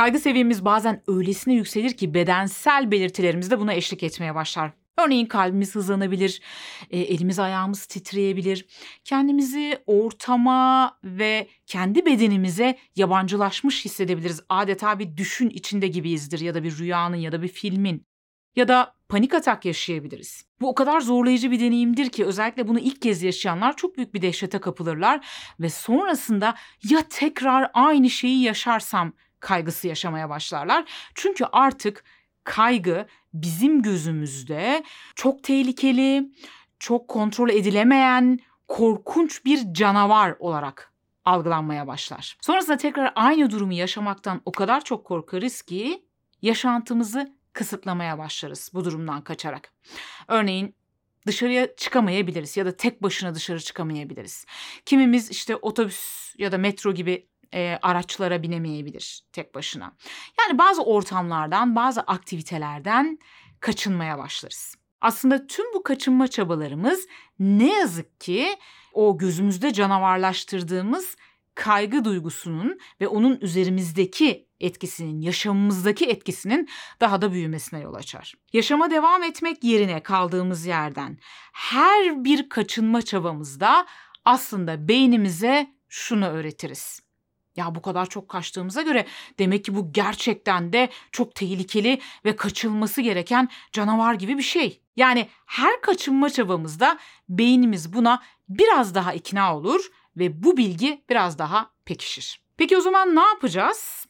Kaygı seviyemiz bazen öylesine yükselir ki bedensel belirtilerimiz de buna eşlik etmeye başlar. Örneğin kalbimiz hızlanabilir, e, elimiz ayağımız titreyebilir. Kendimizi ortama ve kendi bedenimize yabancılaşmış hissedebiliriz. Adeta bir düşün içinde gibiyizdir ya da bir rüyanın ya da bir filmin. Ya da panik atak yaşayabiliriz. Bu o kadar zorlayıcı bir deneyimdir ki özellikle bunu ilk kez yaşayanlar çok büyük bir dehşete kapılırlar ve sonrasında ya tekrar aynı şeyi yaşarsam kaygısı yaşamaya başlarlar. Çünkü artık kaygı bizim gözümüzde çok tehlikeli, çok kontrol edilemeyen, korkunç bir canavar olarak algılanmaya başlar. Sonrasında tekrar aynı durumu yaşamaktan o kadar çok korkarız ki yaşantımızı kısıtlamaya başlarız bu durumdan kaçarak. Örneğin dışarıya çıkamayabiliriz ya da tek başına dışarı çıkamayabiliriz. Kimimiz işte otobüs ya da metro gibi e, araçlara binemeyebilir tek başına. Yani bazı ortamlardan, bazı aktivitelerden kaçınmaya başlarız. Aslında tüm bu kaçınma çabalarımız ne yazık ki o gözümüzde canavarlaştırdığımız kaygı duygusunun ve onun üzerimizdeki etkisinin, yaşamımızdaki etkisinin daha da büyümesine yol açar. Yaşama devam etmek yerine kaldığımız yerden her bir kaçınma çabamızda aslında beynimize şunu öğretiriz. Ya bu kadar çok kaçtığımıza göre demek ki bu gerçekten de çok tehlikeli ve kaçılması gereken canavar gibi bir şey. Yani her kaçınma çabamızda beynimiz buna biraz daha ikna olur ve bu bilgi biraz daha pekişir. Peki o zaman ne yapacağız?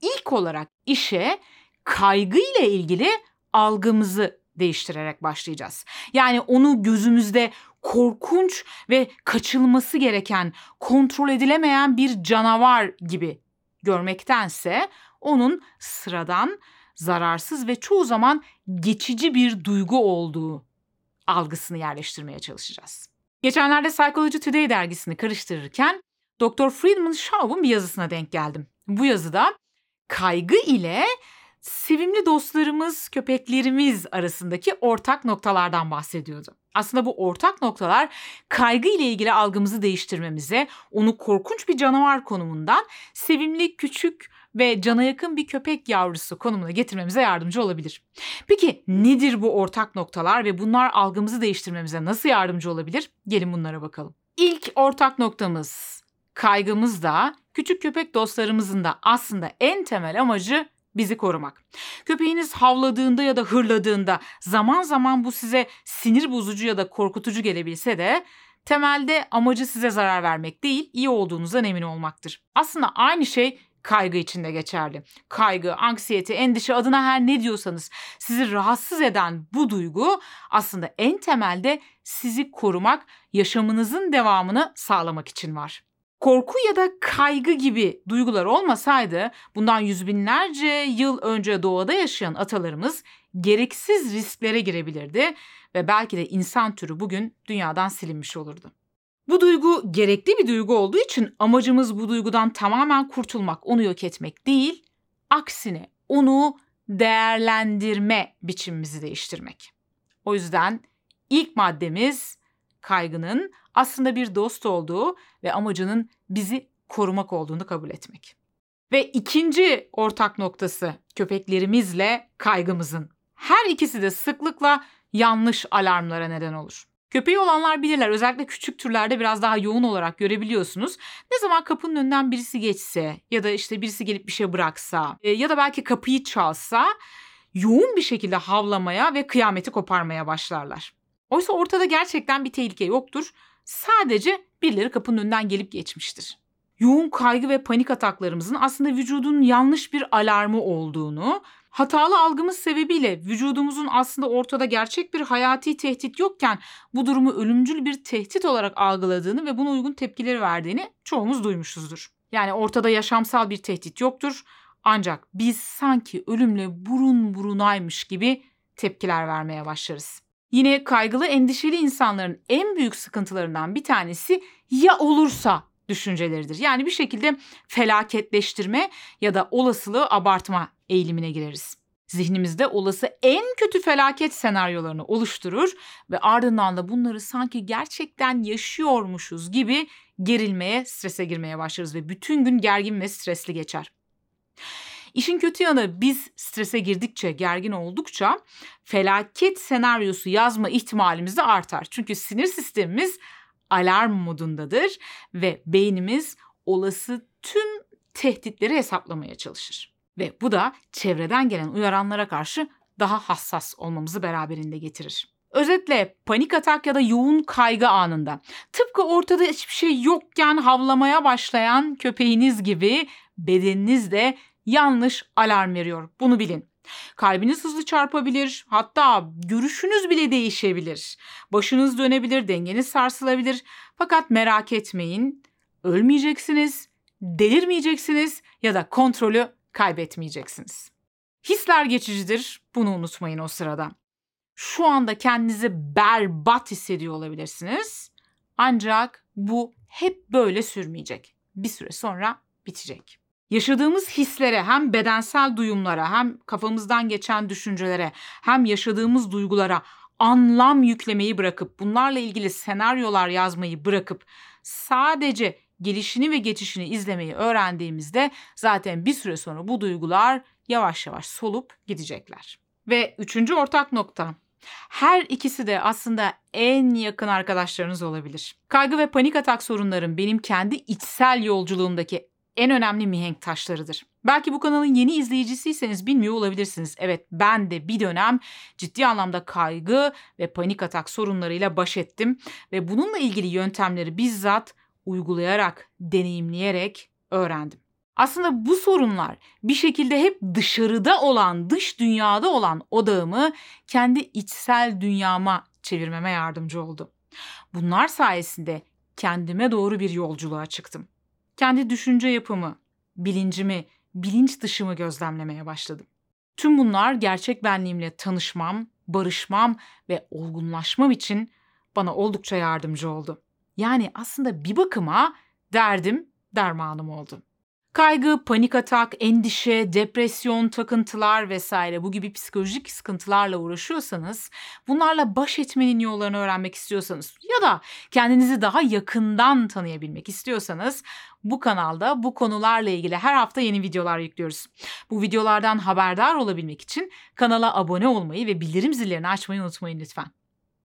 İlk olarak işe kaygı ile ilgili algımızı değiştirerek başlayacağız. Yani onu gözümüzde korkunç ve kaçılması gereken, kontrol edilemeyen bir canavar gibi görmektense onun sıradan, zararsız ve çoğu zaman geçici bir duygu olduğu algısını yerleştirmeye çalışacağız. Geçenlerde Psychology Today dergisini karıştırırken Dr. Friedman Schau'un bir yazısına denk geldim. Bu yazıda kaygı ile sevimli dostlarımız, köpeklerimiz arasındaki ortak noktalardan bahsediyordu. Aslında bu ortak noktalar kaygı ile ilgili algımızı değiştirmemize, onu korkunç bir canavar konumundan sevimli, küçük ve cana yakın bir köpek yavrusu konumuna getirmemize yardımcı olabilir. Peki nedir bu ortak noktalar ve bunlar algımızı değiştirmemize nasıl yardımcı olabilir? Gelin bunlara bakalım. İlk ortak noktamız kaygımız da küçük köpek dostlarımızın da aslında en temel amacı bizi korumak. Köpeğiniz havladığında ya da hırladığında zaman zaman bu size sinir bozucu ya da korkutucu gelebilse de temelde amacı size zarar vermek değil, iyi olduğunuzdan emin olmaktır. Aslında aynı şey kaygı içinde geçerli. Kaygı, anksiyete, endişe adına her ne diyorsanız sizi rahatsız eden bu duygu aslında en temelde sizi korumak, yaşamınızın devamını sağlamak için var. Korku ya da kaygı gibi duygular olmasaydı bundan yüz binlerce yıl önce doğada yaşayan atalarımız gereksiz risklere girebilirdi ve belki de insan türü bugün dünyadan silinmiş olurdu. Bu duygu gerekli bir duygu olduğu için amacımız bu duygudan tamamen kurtulmak, onu yok etmek değil, aksine onu değerlendirme biçimimizi değiştirmek. O yüzden ilk maddemiz kaygının aslında bir dost olduğu ve amacının bizi korumak olduğunu kabul etmek. Ve ikinci ortak noktası köpeklerimizle kaygımızın. Her ikisi de sıklıkla yanlış alarmlara neden olur. Köpeği olanlar bilirler. Özellikle küçük türlerde biraz daha yoğun olarak görebiliyorsunuz. Ne zaman kapının önünden birisi geçse ya da işte birisi gelip bir şey bıraksa e, ya da belki kapıyı çalsa yoğun bir şekilde havlamaya ve kıyameti koparmaya başlarlar. Oysa ortada gerçekten bir tehlike yoktur. Sadece birileri kapının önünden gelip geçmiştir. Yoğun kaygı ve panik ataklarımızın aslında vücudun yanlış bir alarmı olduğunu, hatalı algımız sebebiyle vücudumuzun aslında ortada gerçek bir hayati tehdit yokken bu durumu ölümcül bir tehdit olarak algıladığını ve buna uygun tepkileri verdiğini çoğumuz duymuşuzdur. Yani ortada yaşamsal bir tehdit yoktur ancak biz sanki ölümle burun burunaymış gibi tepkiler vermeye başlarız. Yine kaygılı, endişeli insanların en büyük sıkıntılarından bir tanesi ya olursa düşünceleridir. Yani bir şekilde felaketleştirme ya da olasılığı abartma eğilimine gireriz. Zihnimizde olası en kötü felaket senaryolarını oluşturur ve ardından da bunları sanki gerçekten yaşıyormuşuz gibi gerilmeye, strese girmeye başlarız ve bütün gün gergin ve stresli geçer. İşin kötü yanı biz strese girdikçe, gergin oldukça felaket senaryosu yazma ihtimalimiz de artar. Çünkü sinir sistemimiz alarm modundadır ve beynimiz olası tüm tehditleri hesaplamaya çalışır. Ve bu da çevreden gelen uyaranlara karşı daha hassas olmamızı beraberinde getirir. Özetle panik atak ya da yoğun kaygı anında tıpkı ortada hiçbir şey yokken havlamaya başlayan köpeğiniz gibi bedeniniz de yanlış alarm veriyor. Bunu bilin. Kalbiniz hızlı çarpabilir, hatta görüşünüz bile değişebilir. Başınız dönebilir, dengeniz sarsılabilir. Fakat merak etmeyin, ölmeyeceksiniz, delirmeyeceksiniz ya da kontrolü kaybetmeyeceksiniz. Hisler geçicidir, bunu unutmayın o sırada. Şu anda kendinizi berbat hissediyor olabilirsiniz. Ancak bu hep böyle sürmeyecek. Bir süre sonra bitecek. Yaşadığımız hislere hem bedensel duyumlara hem kafamızdan geçen düşüncelere hem yaşadığımız duygulara anlam yüklemeyi bırakıp bunlarla ilgili senaryolar yazmayı bırakıp sadece gelişini ve geçişini izlemeyi öğrendiğimizde zaten bir süre sonra bu duygular yavaş yavaş solup gidecekler. Ve üçüncü ortak nokta. Her ikisi de aslında en yakın arkadaşlarınız olabilir. Kaygı ve panik atak sorunların benim kendi içsel yolculuğumdaki en önemli mihenk taşlarıdır. Belki bu kanalın yeni izleyicisiyseniz bilmiyor olabilirsiniz. Evet ben de bir dönem ciddi anlamda kaygı ve panik atak sorunlarıyla baş ettim ve bununla ilgili yöntemleri bizzat uygulayarak, deneyimleyerek öğrendim. Aslında bu sorunlar bir şekilde hep dışarıda olan, dış dünyada olan odağımı kendi içsel dünyama çevirmeme yardımcı oldu. Bunlar sayesinde kendime doğru bir yolculuğa çıktım. Kendi düşünce yapımı, bilincimi, bilinç dışımı gözlemlemeye başladım. Tüm bunlar gerçek benliğimle tanışmam, barışmam ve olgunlaşmam için bana oldukça yardımcı oldu. Yani aslında bir bakıma derdim dermanım oldu. Kaygı, panik atak, endişe, depresyon, takıntılar vesaire bu gibi psikolojik sıkıntılarla uğraşıyorsanız, bunlarla baş etmenin yollarını öğrenmek istiyorsanız ya da kendinizi daha yakından tanıyabilmek istiyorsanız bu kanalda bu konularla ilgili her hafta yeni videolar yüklüyoruz. Bu videolardan haberdar olabilmek için kanala abone olmayı ve bildirim zillerini açmayı unutmayın lütfen.